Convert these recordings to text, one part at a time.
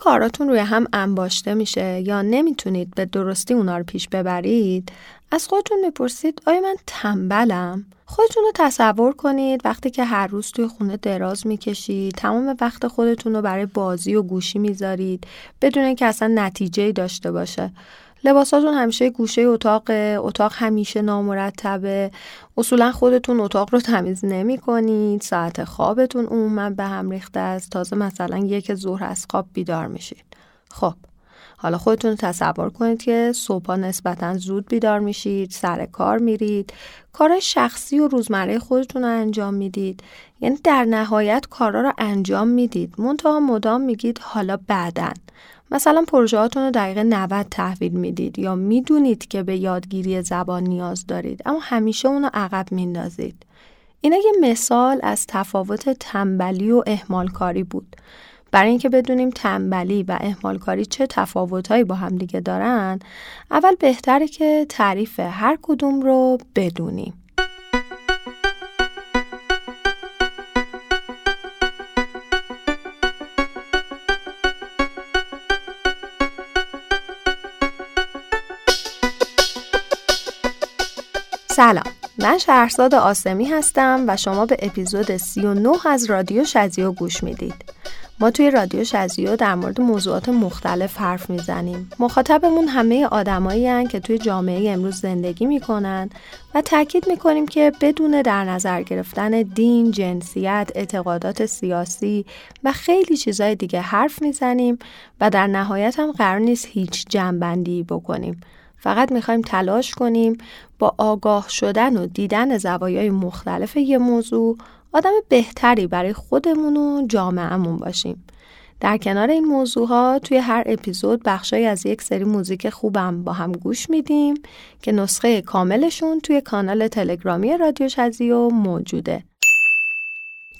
کاراتون روی هم انباشته میشه یا نمی‌تونید به درستی اونا رو پیش ببرید از خودتون می‌پرسید آیا من تنبلم؟ خودتون رو تصور کنید وقتی که هر روز توی خونه دراز می‌کشید تمام وقت خودتون رو برای بازی و گوشی می‌ذارید بدون اینکه اصلا نتیجه داشته باشه لباساتون همیشه گوشه اتاق اتاق همیشه نامرتبه. اصولا خودتون اتاق رو تمیز نمی کنید ساعت خوابتون عموما به هم ریخته است. تازه مثلا یک ظهر از خواب بیدار میشید. خب حالا خودتون تصور کنید که صبح نسبتا زود بیدار میشید سر کار میرید. کار شخصی و روزمره خودتون رو انجام می‌دید. یعنی در نهایت کارا رو انجام می‌دید. منتها مدام میگید حالا بعدن مثلا پروژهاتون رو دقیقه 90 تحویل می‌دید یا می‌دونید که به یادگیری زبان نیاز دارید اما همیشه اونو عقب میندازید. اینا یه مثال از تفاوت تنبلی و اهمالکاری بود. برای اینکه بدونیم تنبلی و اهمالکاری چه تفاوتهایی با هم دیگه دارن، اول بهتره که تعریف هر کدوم رو بدونیم. سلام. من شهرزاد آسمی هستم و شما به اپیزود 39 از رادیو شزیو گوش می‌دید. ما توی رادیو شزیو در مورد موضوعات مختلف حرف می‌زنیم. مخاطبمون همه آدمایی که توی جامعه امروز زندگی می‌کنن و تاکید می‌کنیم که بدون در نظر گرفتن دین، جنسیت، اعتقادات سیاسی و خیلی چیزای دیگه حرف می‌زنیم و در نهایت هم قرار نیست هیچ جنبندی بکنیم. فقط می‌خوایم تلاش کنیم با آگاه شدن و دیدن زوایای مختلف یه موضوع آدم بهتری برای خودمون و جامعهمون باشیم. در کنار این موضوع ها توی هر اپیزود بخشای از یک سری موزیک خوبم با هم گوش میدیم که نسخه کاملشون توی کانال تلگرامی رادیو شزیو موجوده.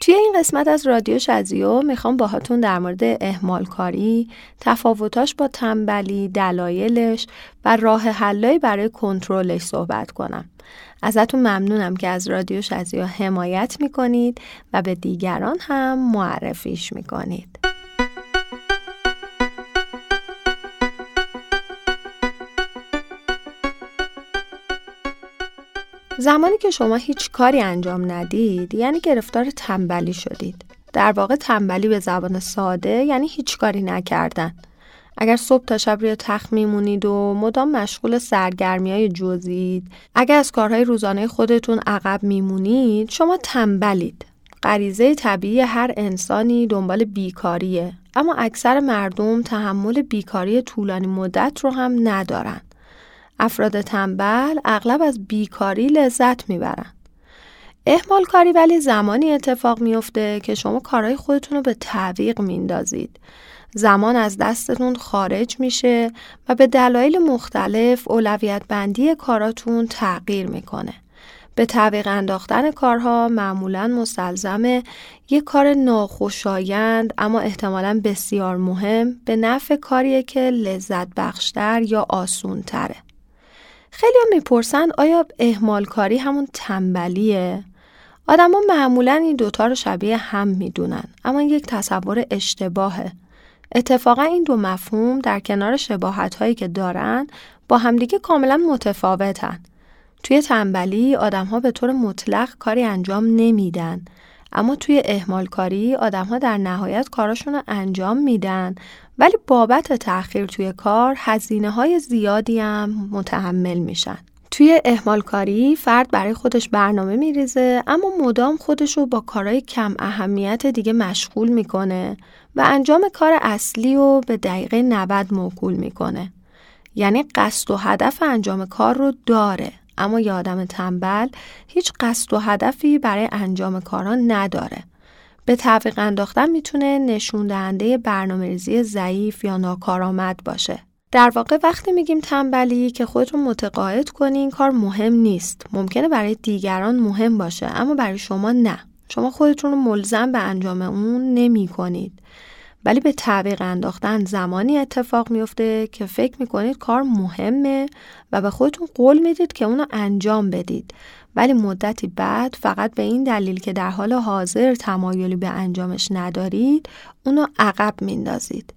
توی این قسمت از رادیو شزیو می‌خوام باهاتون در مورد اهمال کاری، تفاوتاش با تنبلی، دلایلش و راه حلایی برای کنترلش صحبت کنم. ازتون ممنونم که از رادیو شزیو حمایت می‌کنید و به دیگران هم معرفیش می‌کنید. زمانی که شما هیچ کاری انجام ندید یعنی گرفتار تنبلی شدید. در واقع تنبلی به زبان ساده یعنی هیچ کاری نکردن. اگر صبح تا شب روی تخت میمونید و مدام مشغول سرگرمی های جزید اگر از کارهای روزانه خودتون عقب میمونید شما تنبلید غریزه طبیعی هر انسانی دنبال بیکاریه اما اکثر مردم تحمل بیکاری طولانی مدت رو هم ندارن افراد تنبل اغلب از بیکاری لذت می‌برن. احمال کاری ولی زمانی اتفاق میفته که شما کارهای خودتون رو به تعویق میندازید. زمان از دستتون خارج میشه و به دلایل مختلف اولویت بندی کاراتون تغییر می‌کنه. به تعویق انداختن کارها معمولا مستلزم یک کار ناخوشایند اما احتمالا بسیار مهم به نفع کاریه که لذت بخشتر یا آسون تره. خیلی هم می‌پرسن آیا اهمال کاری همون تنبلیه؟ آدما معمولا این دوتا رو شبیه هم می‌دونن اما یک تصور اشتباهه. اتفاقا این دو مفهوم در کنار شباهت هایی که دارن با همدیگه کاملا متفاوتن. توی تنبلی آدم ها به طور مطلق کاری انجام نمیدن اما توی اهمال کاری آدم ها در نهایت کاراشون رو انجام میدن ولی بابت تأخیر توی کار هزینه های زیادی هم متحمل میشن. توی اهمال کاری فرد برای خودش برنامه میریزه اما مدام خودش رو با کارهای کم اهمیت دیگه مشغول می‌کنه و انجام کار اصلی رو به دقیقه 90 موکول می‌کنه. یعنی قصد و هدف انجام کار رو داره اما یه آدم تنبل هیچ قصد و هدفی برای انجام کارها نداره. به تعویق انداختن می‌تونه نشون دهنده برنامه ریزی ضعیف یا ناکارآمد باشه. در واقع وقتی میگیم تنبلی که خودتون متقاعد کنین کار مهم نیست. ممکنه برای دیگران مهم باشه اما برای شما نه. شما خودتون رو ملزم به انجام اون نمی کنید. ولی به تعویق انداختن زمانی اتفاق میفته که فکر می‌کنید کار مهمه و به خودتون قول می‌دید که اونو انجام بدید ولی مدتی بعد فقط به این دلیل که در حال حاضر تمایلی به انجامش ندارید اونو عقب میندازید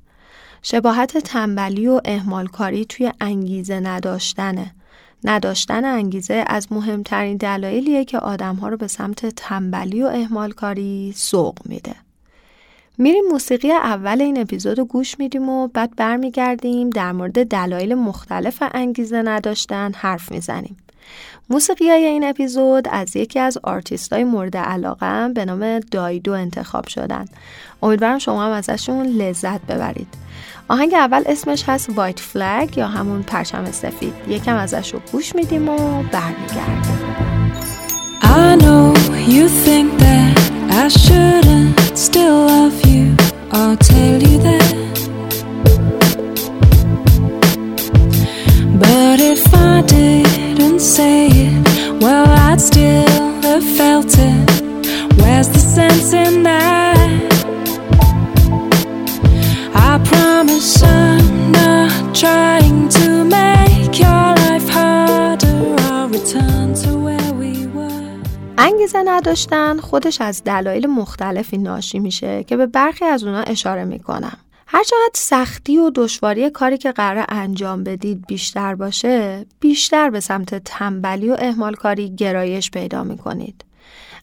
شباهت تنبلی و اهمالکاری توی انگیزه نداشتنه. نداشتن انگیزه از مهمترین دلایلیه که آدمها رو به سمت تنبلی و اهمالکاری سوق میده. میریم موسیقی اول این اپیزود رو گوش میدیم و بعد برمیگردیم در مورد دلایل مختلف انگیزه نداشتن حرف می‌زنیم. موسیقی های این اپیزود از یکی از آرتیست های مورد علاقه به نام دایدو انتخاب شدن. امیدوارم شما هم ازشون لذت ببرید. آهنگ اول اسمش هست White Flag یا همون پرچم سفید. یکم ازش رو گوش میدیم و برمیگردیم. I know you think that I shouldn't still love you. I'll tell you that. But if I didn't say it, well, I'd still have felt it. Where's the sense in that? I promise I'm not trying انگیزه نداشتن خودش از دلایل مختلفی ناشی میشه که به برخی از اونا اشاره می‌کنم. هرچقدر سختی و دشواری کاری که قرار انجام بدید بیشتر باشه بیشتر به سمت تنبلی و اهمال کاری گرایش پیدا می‌کنید.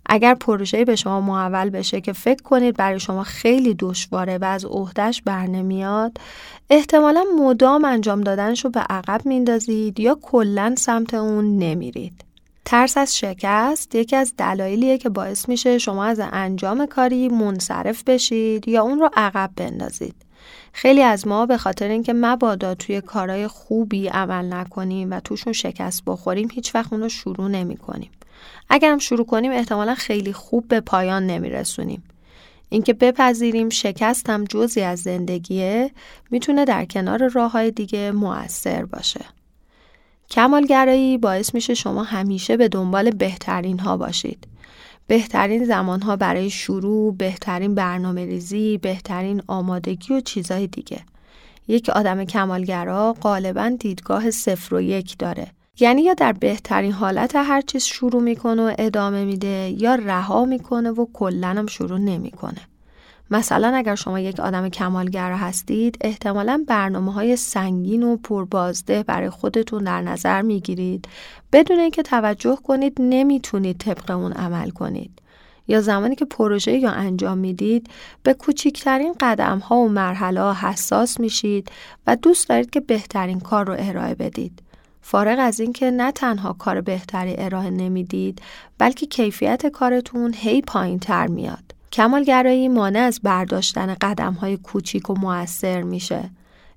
اگر پروژه به شما محول بشه که فکر کنید برای شما خیلی دشواره و از عهدهش بر نمیاد احتمالا مدام انجام دادنش رو به عقب میندازید یا کلا سمت اون نمیرید. ترس از شکست یکی از دلایلیه که باعث میشه شما از انجام کاری منصرف بشید یا اون رو عقب بندازید. خیلی از ما به خاطر اینکه مبادا توی کارهای خوبی عمل نکنیم و توشون شکست بخوریم هیچ وقت اون رو شروع نمی کنیم. اگرم شروع کنیم احتمالا خیلی خوب به پایان نمی رسونیم. اینکه بپذیریم شکست هم جزی از زندگیه می‌تونه در کنار راه های دیگه مؤثر باشه. کمالگرایی باعث میشه شما همیشه به دنبال بهترین ها باشید. بهترین زمانها برای شروع، بهترین برنامه ریزی، بهترین آمادگی و چیزهای دیگه. یک آدم کمالگرا غالبا دیدگاه صفر و یک داره. یعنی یا در بهترین حالت هر چیز شروع می‌کنه و ادامه میده یا رها می‌کنه و کلا هم شروع نمی‌کنه. مثلا اگر شما یک آدم کمالگر هستید احتمالا برنامه های سنگین و پربازده برای خودتون در نظر می‌گیرید. بدون اینکه توجه کنید نمی‌تونید طبق اون عمل کنید. یا زمانی که پروژه یا انجام می‌دید به کوچکترین قدم ها و مرحله حساس میشید و دوست دارید که بهترین کار رو ارائه بدید. فارغ از اینکه نه تنها کار بهتری ارائه نمی‌دید بلکه کیفیت کارتون هی پایین تر میاد. کمالگرایی مانع از برداشتن قدم های کوچیک و موثر میشه.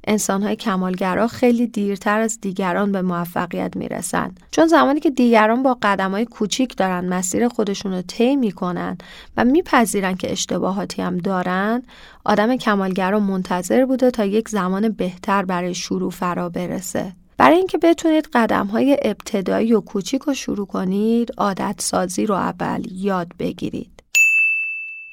انسان های کمالگرا خیلی دیرتر از دیگران به موفقیت می‌رسن. چون زمانی که دیگران با قدم های کوچیک دارن مسیر خودشون رو طی می‌کنن و میپذیرن که اشتباهاتی هم دارن آدم کمالگرا منتظر بوده تا یک زمان بهتر برای شروع فرا برسه. برای اینکه بتونید قدم های ابتدایی و کوچیک رو شروع کنید عادت سازی رو اول یاد بگیرید.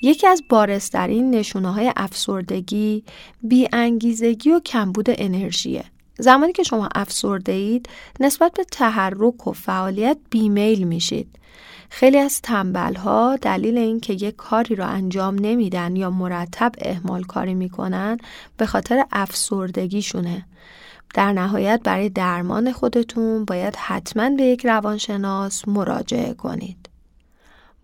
یکی از بارسترین نشونه های افسردگی بیانگیزگی و کمبود انرژیه. زمانی که شما افسرده اید نسبت به تحرک و فعالیت بیمیل میشید. خیلی از تنبل ها دلیل اینکه یک کاری را انجام نمیدن یا مرتب اهمال کاری می‌کنن به خاطر افسردگیشونه. در نهایت برای درمان خودتون باید حتما به یک روانشناس مراجعه کنید.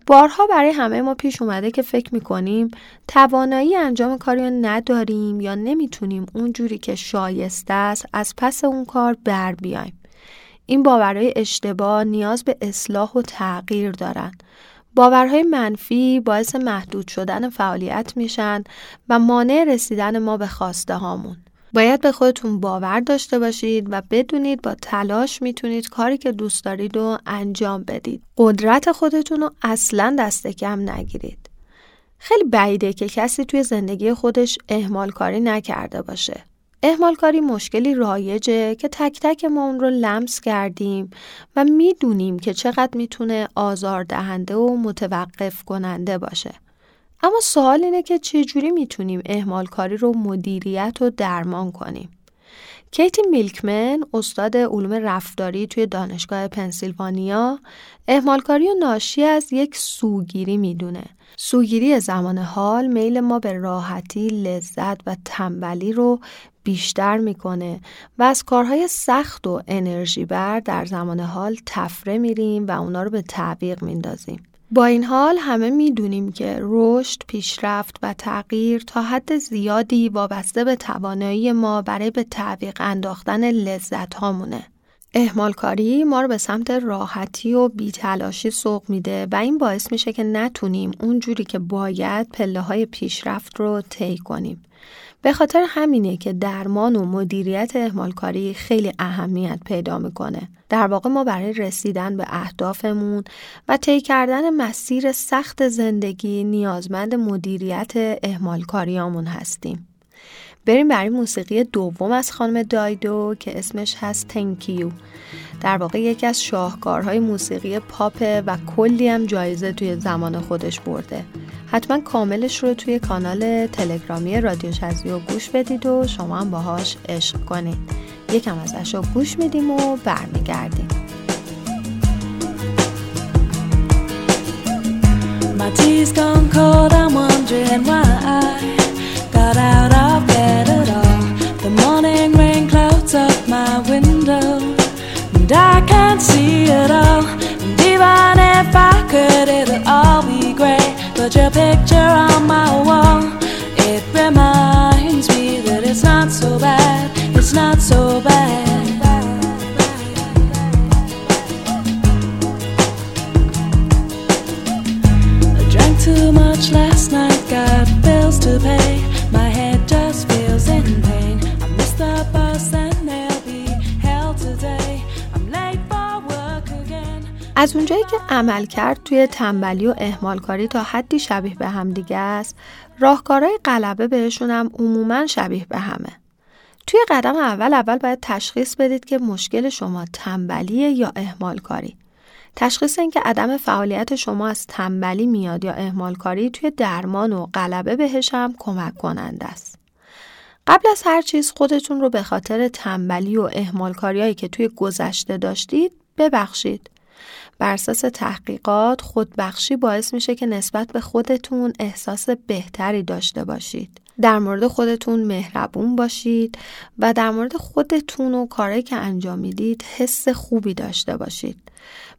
بارها برای همه ما پیش اومده که فکر می‌کنیم توانایی انجام کاری رو نداریم یا نمی‌تونیم اونجوری که شایسته است از پس اون کار بر بیایم. این باورهای اشتباه نیاز به اصلاح و تغییر دارن. باورهای منفی باعث محدود شدن فعالیت میشن و مانع رسیدن ما به خواسته هامون. باید به خودتون باور داشته باشید و بدونید با تلاش می‌تونید کاری که دوست دارید رو انجام بدید. قدرت خودتون رو اصلا دست کم نگیرید. خیلی بعیده که کسی توی زندگی خودش اهمال کاری نکرده باشه. اهمال کاری مشکلی رایجه که تک تک ما اون رو لمس کردیم و می‌دونیم که چقدر می‌تونه آزار دهنده و متوقف کننده باشه. اما سوال اینه که چجوری می‌تونیم اهمال کاری رو مدیریت و درمان کنیم؟ کیتی میلکمن استاد علوم رفتاری توی دانشگاه پنسیلوانیا اهمالکاری و ناشی از یک سوگیری می‌دونه سوگیری زمان حال میل ما به راحتی، لذت و تنبلی رو بیشتر می‌کنه و از کارهای سخت و انرژی بر در زمان حال تفره میریم و اونا رو به تعویق میندازیم. با این حال همه می‌دونیم که رشد، پیشرفت و تغییر تا حد زیادی وابسته به توانایی ما برای به تعویق انداختن لذت هامونه. احمال کاری ما رو به سمت راحتی و بیتلاشی سوق میده و این باعث میشه که نتونیم اونجوری که باید پله های پیشرفت رو طی کنیم. به خاطر همینه که درمان و مدیریت اهمالکاری خیلی اهمیت پیدا می‌کنه. در واقع ما برای رسیدن به اهدافمون و طی کردن مسیر سخت زندگی نیازمند مدیریت اهمالکاریامون هستیم. بریم برای موسیقی دوم از خانم دایدو که اسمش هست تنکیو در واقع یکی از شاهکارهای موسیقی پاپ و کلی هم جایزه توی زمان خودش برده. حتما کاملش رو توی کانال تلگرامی رادیو و گوش بدید و شما هم باهاش عشق کنید. یکم ازش رو گوش میدیم و برمیگردیم. My tea's gone cold, I'm wondering why. Got out of bed at all. The morning rain clouds up my window, and I can't see it all. And even if I could, it'll all be great. But your picture on my wall, it reminds me that it's not so bad. It's not so bad. از اونجایی که عمل کرد توی تنبلی و اهمالکاری تا حدی شبیه به هم دیگه است راهکارهای غلبه بهشون هم عموما شبیه به همه. توی قدم اول اول باید تشخیص بدید که مشکل شما تنبلیه یا اهمالکاری. تشخیص اینکه عدم فعالیت شما از تنبلی میاد یا اهمالکاری توی درمان و غلبه بهش هم کمک کننده است. قبل از هر چیز خودتون رو به خاطر تنبلی و اهمالکاریایی که توی گذشته داشتید ببخشید. بر اساس تحقیقات خودبخشی باعث میشه که نسبت به خودتون احساس بهتری داشته باشید. در مورد خودتون مهربون باشید و در مورد خودتون و کاری که انجام می‌دید حس خوبی داشته باشید.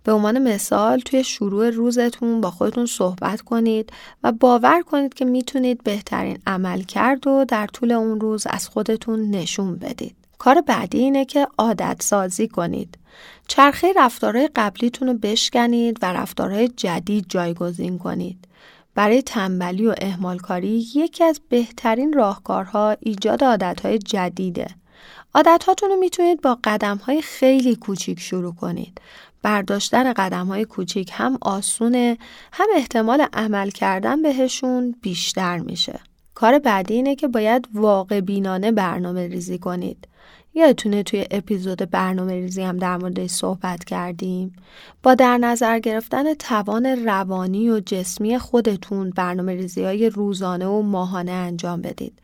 به عنوان مثال توی شروع روزتون با خودتون صحبت کنید و باور کنید که می‌تونید بهترین عمل کرد و در طول اون روز از خودتون نشون بدید. کار بعدی اینه که عادت سازی کنید. چرخه رفتارهای قبلیتون رو بشکنید و رفتارهای جدید جایگزین کنید. برای تنبلی و اهمالکاری یکی از بهترین راهکارها ایجاد عادتهای جدیده. عادتهاتون رو می‌تونید با قدمهای خیلی کوچیک شروع کنید. برداشتن قدمهای کوچیک هم آسونه هم احتمال عمل کردن بهشون بیشتر میشه. کار بعدی اینه که باید واقع بینانه برنامه ریزی کنید. یادتونه توی اپیزود برنامه ریزی هم در موردش صحبت کردیم با در نظر گرفتن توان روانی و جسمی خودتون برنامه ریزی های روزانه و ماهانه انجام بدید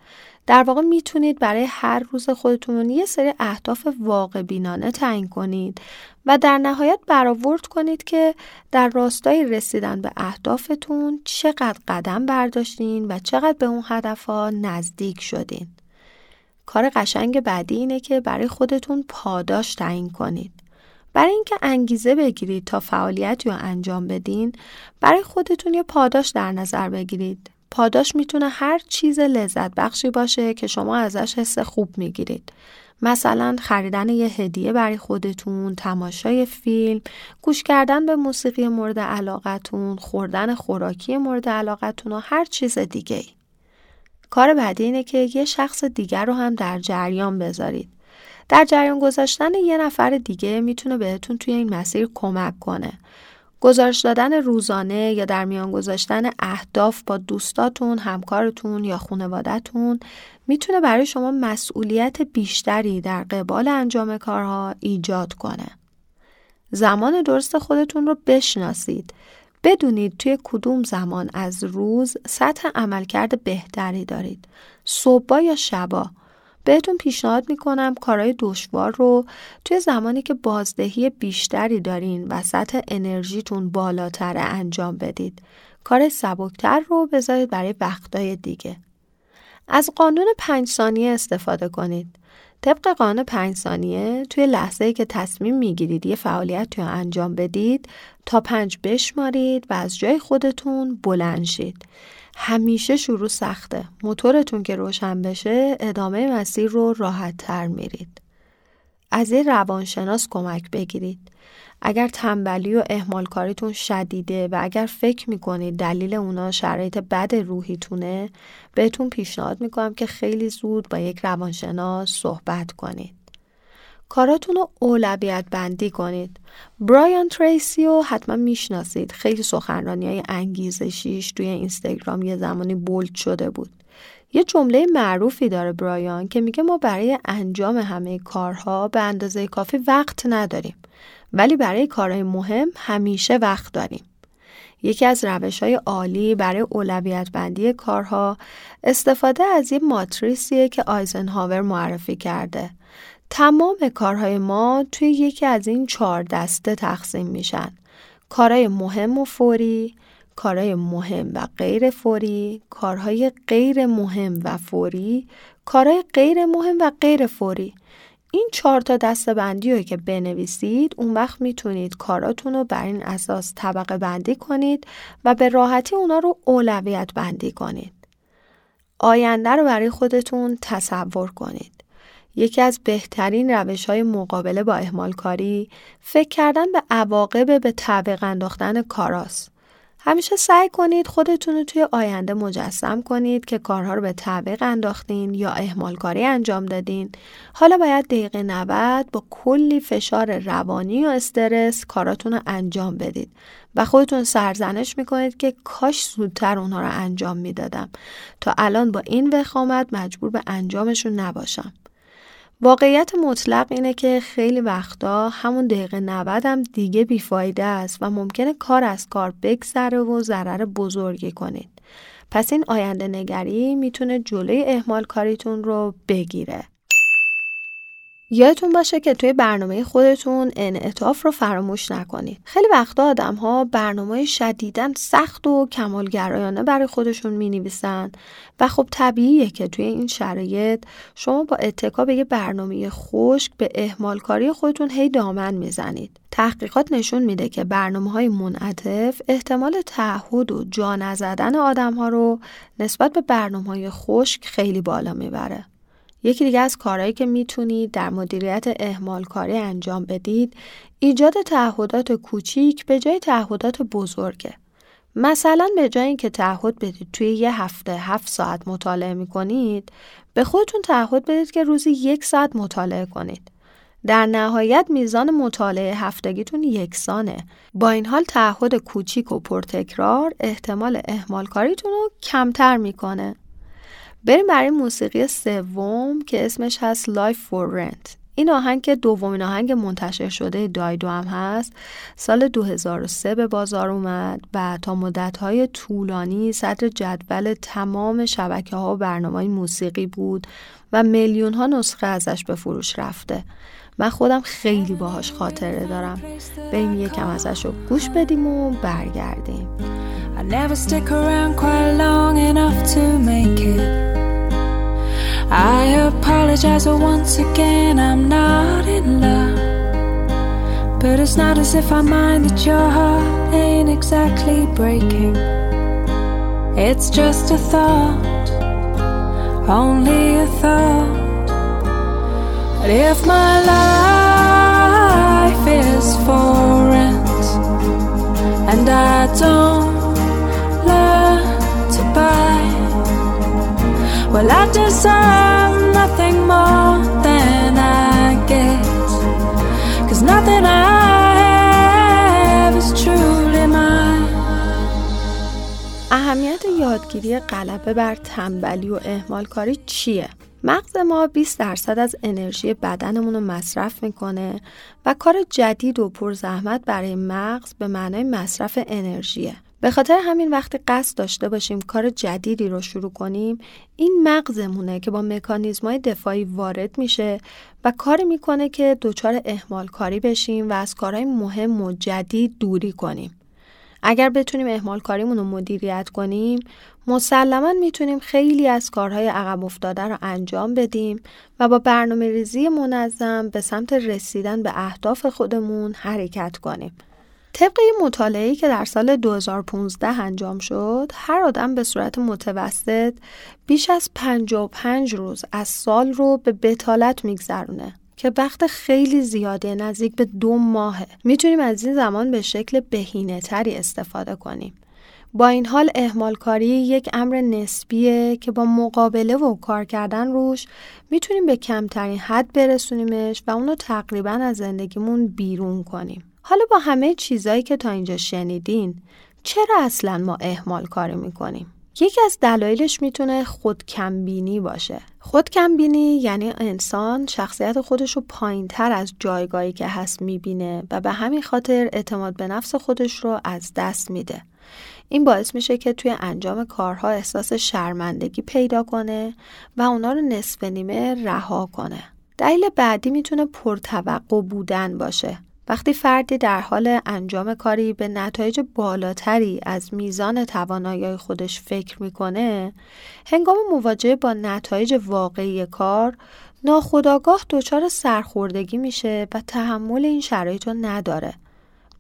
در واقع می‌تونید برای هر روز خودتون یه سری اهداف واقع بینانه تعیین کنید و در نهایت برآورد کنید که در راستای رسیدن به اهدافتون چقدر قدم برداشتین و چقدر به اون هدفها نزدیک شدین. کار قشنگ بعدی اینه که برای خودتون پاداش تعیین کنید. برای اینکه انگیزه بگیرید تا فعالیتی رو انجام بدین، برای خودتون یه پاداش در نظر بگیرید. پاداش می‌تونه هر چیز لذت بخشی باشه که شما ازش حس خوب می‌گیرید. مثلا خریدن یه هدیه برای خودتون، تماشای فیلم، گوش کردن به موسیقی مورد علاقتون، خوردن خوراکی مورد علاقتون و هر چیز دیگه ای. کار بعدی اینه که یه شخص دیگر رو هم در جریان بذارید. در جریان گذاشتن یه نفر دیگه می‌تونه بهتون توی این مسیر کمک کنه. گزارش دادن روزانه یا در میان گذاشتن اهداف با دوستاتون، همکارتون یا خانوادهتون می‌تونه برای شما مسئولیت بیشتری در قبال انجام کارها ایجاد کنه. زمان درست خودتون رو بشناسید. بدونید توی کدوم زمان از روز سطح عملکرد بهتری دارید. صبح یا شبا بهتون پیشنهاد می‌کنم کارهای دشوار رو توی زمانی که بازدهی بیشتری دارین و سطح انرژیتون بالاتر انجام بدید. کار سبکتر رو بذارید برای وقتای دیگه. از قانون پنج ثانیه استفاده کنید. طبق قانون پنج ثانیه توی لحظه ای که تصمیم می‌گیرید یه فعالیت رو انجام بدید تا پنج بشمارید و از جای خودتون بلند شید. همیشه شروع سخته. موتورتون که روشن بشه ادامه مسیر رو راحت تر میرید. از یه روانشناس کمک بگیرید. اگر تنبلی و اهمال کاریتون شدیده و اگر فکر می‌کنید دلیل اونا شرایط بد روحیتونه بهتون پیشنهاد می‌کنم که خیلی زود با یک روانشناس صحبت کنید. کاراتون رو اولویت بندی کنید. برایان تریسی رو حتما می‌شناسید. خیلی سخنرانی های انگیزشیش توی اینستاگرام یه زمانی بولد شده بود. یه جمله معروفی داره برایان که میگه ما برای انجام همه کارها به اندازه کافی وقت نداریم. ولی برای کارهای مهم همیشه وقت داریم. یکی از روش های عالی برای اولویت بندی کارها استفاده از یه ماتریسیه که آیزنهاور معرفی کرده. تمام کارهای ما توی یکی از این چهار دسته تقسیم میشن. کارهای مهم و فوری، کارهای مهم و غیر فوری، کارهای غیر مهم و فوری، کارهای غیر مهم و غیر فوری. این چهار تا دسته بندی رو که بنویسید اون وقت می‌تونید کاراتون رو بر این اساس طبقه بندی کنید و به راحتی اونا رو اولویت بندی کنید. آینده رو برای خودتون تصور کنید. یکی از بهترین روش های مقابله با احمال کاری فکر کردن به عواقب به تعویق انداختن کاراست. همیشه سعی کنید خودتون رو توی آینده مجسم کنید که کارها رو به تعویق انداختین یا اهمال کاری انجام دادین. حالا باید دقیقه 90 با کلی فشار روانی و استرس کاراتون رو انجام بدید و خودتون سرزنش می‌کنید که کاش زودتر اونها رو انجام می‌دادم تا الان با این وخامت مجبور به انجامشون نباشم. واقعیت مطلق اینه که خیلی وقتا همون دقیقه 90 هم دیگه بیفایده است و ممکنه کار از کار بگذره و ضرر بزرگی کنید. پس این آینده نگری می‌تونه جلوی اهمال کاریتون رو بگیره. یادتون باشه که توی برنامه خودتون انعطاف رو فراموش نکنید. خیلی وقتا آدم ها برنامه شدیدن سخت و کمالگرایانه برای خودشون می نویسن و خب طبیعیه که توی این شرایط شما با اتکا به یه برنامه خشک به احمال کاری خودتون هی دامن می‌زنید. تحقیقات نشون میده که برنامه های منعطف احتمال تعهد و جا نزدن آدم ها رو نسبت به برنامه های خشک خیلی بالا می‌بره. یکی دیگه از کارهایی که می‌تونید در مدیریت اهمال کاری انجام بدید ایجاد تعهدات کوچیک به جای تعهدات بزرگه. مثلا به جای اینکه تعهد بدید توی یه هفته هفت ساعت مطالعه می‌کنید به خودتون تعهد بدید که روزی یک ساعت مطالعه کنید. در نهایت میزان مطالعه هفتگیتون یکسانه. با این حال تعهد کوچیک و پرتکرار احتمال اهمال کاریتون رو کمتر می‌کنه. بریم برای موسیقی سوم که اسمش هست Life for Rent. این آهنگ که دومین آهنگ منتشر شده دایدو هم هست. سال 2003 به بازار اومد و تا مدتهای طولانی صدر جدول تمام شبکه ها و برنامه موسیقی بود و میلیون ها نسخه ازش به فروش رفته. من خودم خیلی باهاش خاطره دارم. بریم یکم ازش رو گوش بدیم و برگردیم. I never stick around quite long enough to make it I apologize once again, I'm not in love. But it's not as if I mind that your heart ain't exactly breaking. It's just a thought, only a thought. But if my life is for rent and I don't buy, well, I deserve. اهمیت یادگیری غلبه بر تنبلی و اهمال کاری چیه؟ مغز ما 20 درصد از انرژی بدنمون رو مصرف می‌کنه و کار جدید و پرزحمت برای مغز به معنای مصرف انرژیه. به خاطر همین وقتی قصد داشته باشیم کار جدیدی رو شروع کنیم این مغزمونه که با مکانیزمای دفاعی وارد میشه و کاری می‌کنه که دچار اهمال کاری بشیم و از کارهای مهم و جدید دوری کنیم اگر بتونیم اهمال کاریمون رو مدیریت کنیم مسلما می‌تونیم خیلی از کارهای عقب افتاده رو انجام بدیم و با برنامه ریزی منظم به سمت رسیدن به اهداف خودمون حرکت کنیم. طبق مطالعه‌ای که در سال 2015 انجام شد، هر آدم به صورت متوسط بیش از 55 روز از سال رو به بتالت میگذرونه که وقت خیلی زیاده نزدیک به دو ماهه می‌تونیم از این زمان به شکل بهینه تری استفاده کنیم با این حال اهمال کاری یک امر نسبیه که با مقابله و کار کردن روش می‌تونیم به کمترین حد برسونیمش و اونو تقریبا از زندگیمون بیرون کنیم. حالا با همه چیزایی که تا اینجا شنیدین چرا اصلا ما اهمال کاری می‌کنیم؟ یکی از دلایلش می‌تونه خودکمبینی باشه. خودکمبینی یعنی انسان شخصیت خودش رو پایین تر از جایگاهی که هست می‌بینه و به همین خاطر اعتماد به نفس خودش رو از دست میده. این باعث میشه که توی انجام کارها احساس شرمندگی پیدا کنه و اونا رو نصف نیمه رها کنه. دلیل بعدی می‌تونه پرتوقع بودن باشه. وقتی فردی در حال انجام کاری به نتایج بالاتری از میزان توانایی خودش فکر می‌کنه، هنگام مواجهه با نتایج واقعی کار، ناخداگاه دچار سرخوردگی میشه و تحمل این شرایط رو نداره.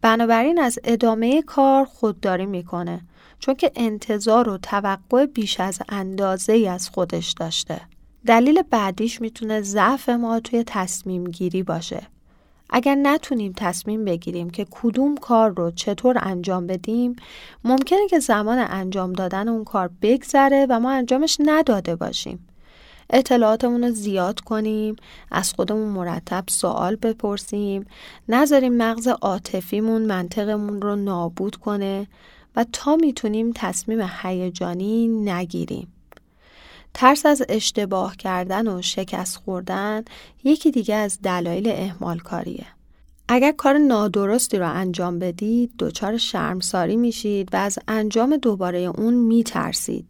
بنابراین از ادامه کار خودداری می‌کنه چون که انتظار و توقع بیش از اندازه ای از خودش داشته. دلیل بعدیش می‌تونه ضعف ما توی تصمیم گیری باشه. اگر نتونیم تصمیم بگیریم که کدوم کار رو چطور انجام بدیم ممکنه که زمان انجام دادن اون کار بگذره و ما انجامش نداده باشیم. اطلاعاتمون رو زیاد کنیم از خودمون مرتب سوال بپرسیم نذاریم مغز عاطفیمون منطقمون رو نابود کنه و تا می‌تونیم تصمیم هیجانی نگیریم ترس از اشتباه کردن و شکست خوردن یکی دیگه از دلایل اهمال کاریه. اگر کار نادرستی رو انجام بدید دچار شرمساری میشید و از انجام دوباره اون میترسید.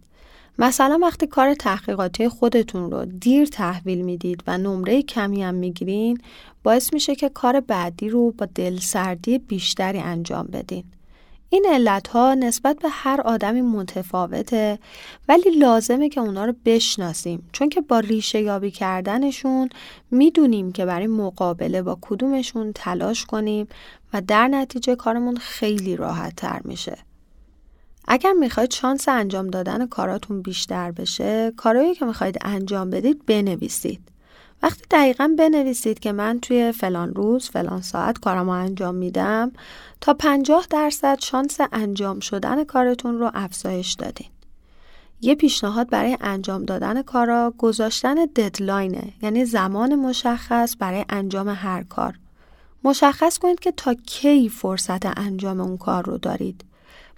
مثلا وقتی کار تحقیقاتی خودتون رو دیر تحویل می‌دید و نمره کمی هم می‌گیرین باعث میشه که کار بعدی رو با دلسردی بیشتری انجام بدین. این علت ها نسبت به هر آدمی متفاوته ولی لازمه که اونا رو بشناسیم چون که با ریشه یابی کردنشون می‌دونیم که برای مقابله با کدومشون تلاش کنیم و در نتیجه کارمون خیلی راحت تر میشه. اگر می‌خواید شانس انجام دادن کاراتون بیشتر بشه کارهایی که می‌خواید انجام بدید بنویسید وقتی دقیقا بنویسید که من توی فلان روز فلان ساعت کارمو انجام میدم تا 50 درصد شانس انجام شدن کارتون رو افزایش دادین. یه پیشنهاد برای انجام دادن کارا گذاشتن ددلاینه یعنی زمان مشخص برای انجام هر کار. مشخص کنید که تا کی فرصت انجام اون کار رو دارید.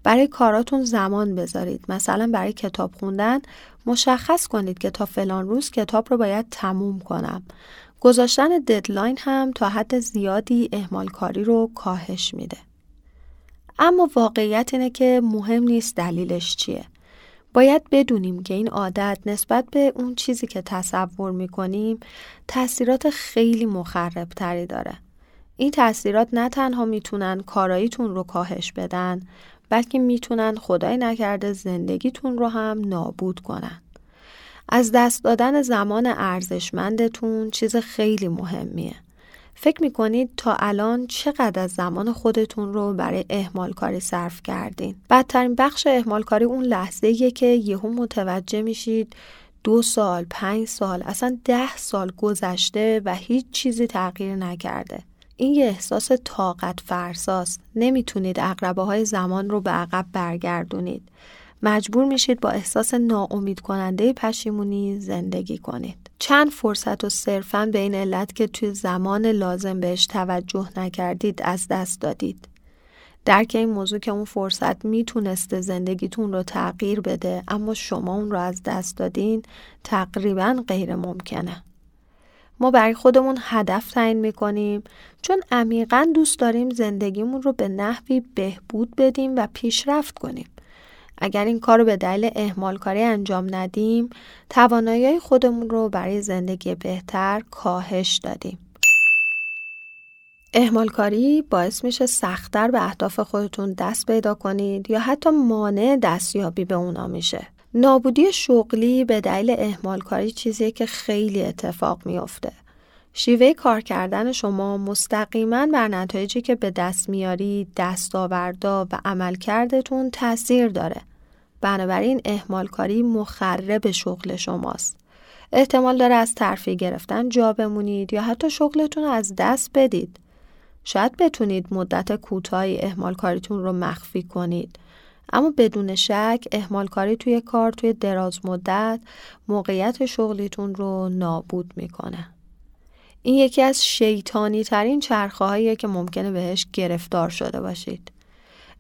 برای کاراتون زمان بذارید. مثلا برای کتاب خوندن مشخص کنید که تا فلان روز کتاب رو باید تموم کنم. گذاشتن ددلاین هم تا حد زیادی اهمال کاری رو کاهش میده. اما واقعیت اینه که مهم نیست دلیلش چیه. باید بدونیم که این عادت نسبت به اون چیزی که تصور می‌کنیم تاثیرات خیلی مخرب تری داره. این تاثیرات نه تنها می‌تونن کاراییتون رو کاهش بدن بلکه می‌تونن خدای نکرده زندگیتون رو هم نابود کنن. از دست دادن زمان ارزشمندتون چیز خیلی مهمیه. فکر می‌کنید تا الان چقدر از زمان خودتون رو برای اهمال کاری صرف کردین؟ بدترین بخش اهمال کاری اون لحظه که یهو متوجه میشید دو سال، پنج سال، اصلا ده سال گذشته و هیچ چیزی تغییر نکرده. این یه احساس طاقت فرساست. نمی‌تونید اقربه های زمان رو به عقب برگردونید. مجبور میشید با احساس ناامید کننده پشیمونی زندگی کنید. چند فرصت و صرفا به این علت که توی زمان لازم بهش توجه نکردید از دست دادید. درک این موضوع که اون فرصت می‌تونسته زندگیتون رو تغییر بده اما شما اون رو از دست دادین تقریبا غیر ممکنه. ما برای خودمون هدف تعیین می‌کنیم چون عمیقا دوست داریم زندگیمون رو به نحوی بهبود بدیم و پیشرفت کنیم. اگر این کار رو به دلیل اهمال کاری انجام ندیم، توانایی خودمون رو برای زندگی بهتر کاهش دادیم. اهمال کاری باعث میشه سختتر به اهداف خودتون دست پیدا کنید یا حتی مانع دستیابی به اونا میشه. نابودی شغلی به دلیل اهمال کاری چیزیه که خیلی اتفاق میافته. شیوه کار کردن شما مستقیما بر نتایجی که به دست میاری، دستاوردا و عملکردتون تاثیر داره. بنابراین اهمال کاری مخرب شغل شماست. احتمال داره از ترفیع گرفتن جا بمونید یا حتی شغلتون از دست بدید. شاید بتونید مدت کوتاهی اهمال کاریتون رو مخفی کنید. اما بدون شک اهمال کاری توی کار توی دراز مدت موقعیت شغلیتون رو نابود می‌کنه. این یکی از شیطانی ترین چرخه که ممکنه بهش گرفتار شده باشید.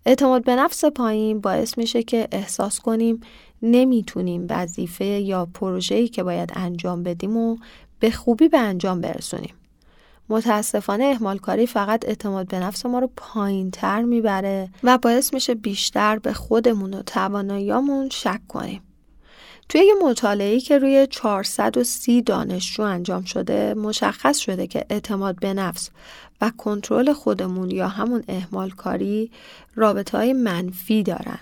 اعتماد به نفس پایین باعث میشه که احساس کنیم نمی‌تونیم وظیفه یا پروژه‌ای که باید انجام بدیم و به خوبی به انجام برسونیم. متاسفانه اهمال کاری فقط اعتماد به نفس ما رو پایین تر می‌بره و باعث میشه بیشتر به خودمون و تواناییامون شک کنیم. توی یه مطالعه‌ای که روی 430 دانشجو انجام شده مشخص شده که اعتماد به نفس و کنترل خودمون یا همون اهمال کاری رابطه های منفی دارن.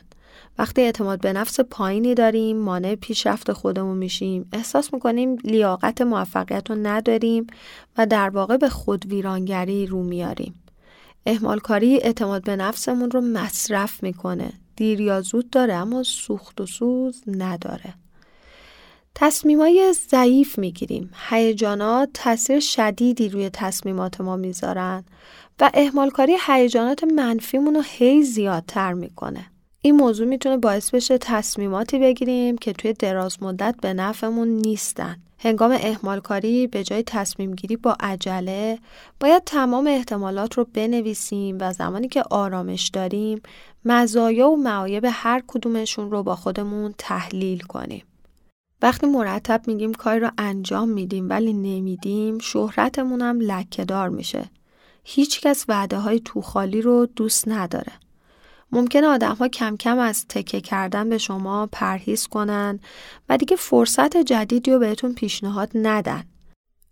وقتی اعتماد به نفس پایینی داریم مانع پیشرفت خودمون میشیم. احساس می‌کنیم لیاقت موفقیت رو نداریم و در واقع به خود ویرانگری رو میاریم. اهمال کاری اعتماد به نفسمون رو مصرف می‌کنه. دیر یا زود داره اما سوخت و سوز نداره. تصمیمای ضعیف می‌گیریم. هیجانات تاثیر شدیدی روی تصمیمات ما می‌ذارن و اهمالکاری هیجانات منفیمون رو هی زیادتر می‌کنه. این موضوع می‌تونه باعث بشه تصمیماتی بگیریم که توی دراز مدت به نفعمون نیستن. هنگام احمال کاری به جای تصمیم گیری با عجله باید تمام احتمالات رو بنویسیم و زمانی که آرامش داریم مزایا و معایب هر کدومشون رو با خودمون تحلیل کنیم. وقتی مرتب میگیم کاری رو انجام میدیم ولی نمیدیم شهرتمون هم لکهدار میشه. هیچکس وعده های توخالی رو دوست نداره. ممکنه آدم ها کم کم از تکه کردن به شما پرهیز کنن و دیگه فرصت جدیدی رو بهتون پیشنهاد ندن.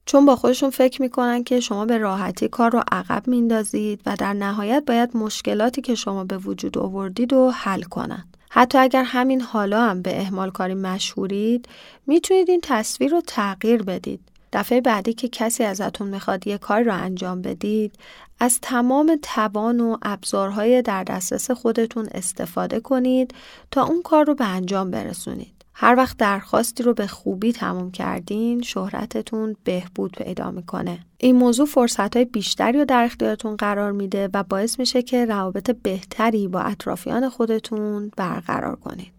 چون با خودشون فکر می‌کنن که شما به راحتی کار رو عقب میندازید و در نهایت باید مشکلاتی که شما به وجود آوردید و حل کنن. حتی اگر همین حالا هم به اهمال کاری مشهورید می‌تونید این تصویر رو تغییر بدید. دفعه بعدی که کسی ازتون می‌خواد یه کار رو انجام بدید از تمام توان و ابزارهای در دسترس خودتون استفاده کنید تا اون کار رو به انجام برسونید. هر وقت درخواستی رو به خوبی تموم کردین شهرتتون بهبود پیدا می‌کنه. این موضوع فرصت های بیشتری رو در اختیارتون قرار میده و باعث میشه که روابط بهتری با اطرافیان خودتون برقرار کنید.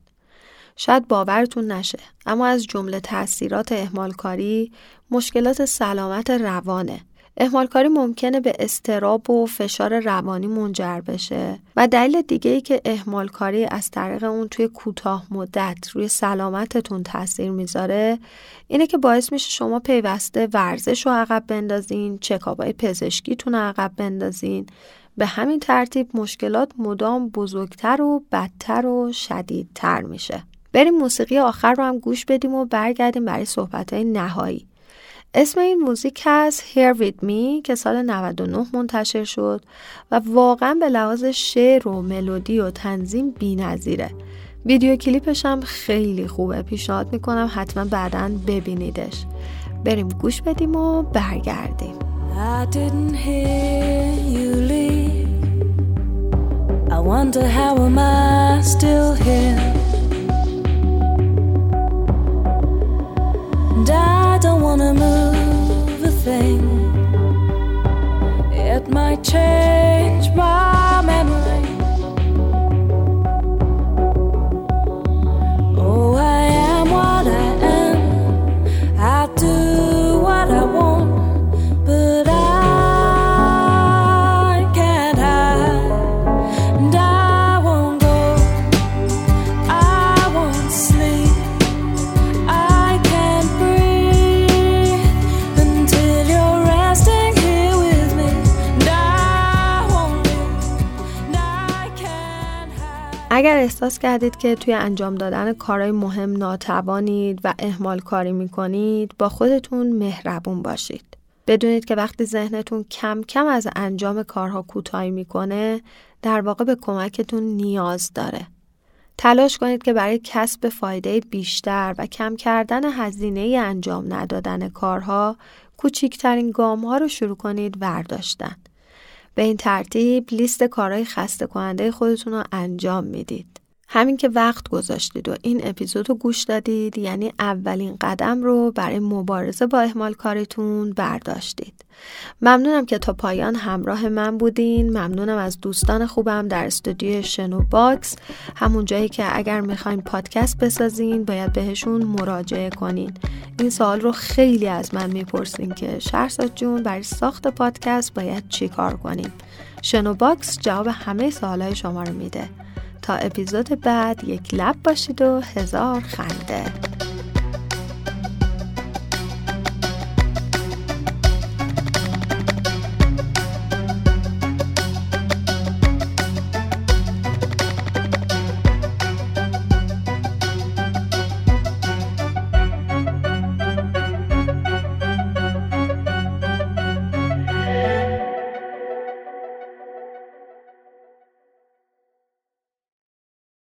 شاید باورتون نشه اما از جمله تاثیرات اهمالکاری مشکلات سلامت روانه. اهمالکاری ممکنه به استراب و فشار روانی منجر بشه و دلیل دیگه ای که اهمالکاری از طریق اون توی کوتاه مدت روی سلامتتون تاثیر می‌ذاره اینه که باعث میشه شما پیوسته ورزش رو عقب بندازین چکابای پزشکیتون عقب بندازین. به همین ترتیب مشکلات مدام بزرگتر و بدتر و شدیدتر میشه. بریم موسیقی آخر رو هم گوش بدیم و برگردیم برای صحبت های نهایی. اسم این موزیک هست Here With Me که سال 99 منتشر شد و واقعا به لحاظ شعر و ملودی و تنظیم بی نظیره. ویدیو کلیپش هم خیلی خوبه. پیشنهاد می‌کنم حتما بعدا ببینیدش. بریم گوش بدیم و برگردیم. I didn't hear you leave. I wonder how am I still here? And I don't wanna move a thing. It might change my memory. احساس کردید که توی انجام دادن کارهای مهم ناتوانید و اهمال کاری می‌کنید با خودتون مهربون باشید. بدونید که وقتی ذهنتون کم کم از انجام کارها کوتاهی می‌کنه در واقع به کمکتون نیاز داره. تلاش کنید که برای کسب فایده بیشتر و کم کردن هزینه انجام ندادن کارها کوچکترین گام ها رو شروع کنید ورداشتن. به این ترتیب لیست کارهای خسته کننده خودتون رو انجام می‌دید. همین که وقت گذاشتید و این اپیزود رو گوش دادید یعنی اولین قدم رو برای مبارزه با اهمال کاریتون برداشتید. ممنونم که تا پایان همراه من بودین. ممنونم از دوستان خوبم در استودیو شنوباکس. همون جایی که اگر می‌خواین پادکست بسازین باید بهشون مراجعه کنین. این سوال رو خیلی از من می‌پرسین که شهرزاد جون برای ساخت پادکست باید چی کار کنیم؟ شنو باکس جواب همه سوالای شما رو میده. تا اپیزود بعد یک لب باشید و هزار خنده.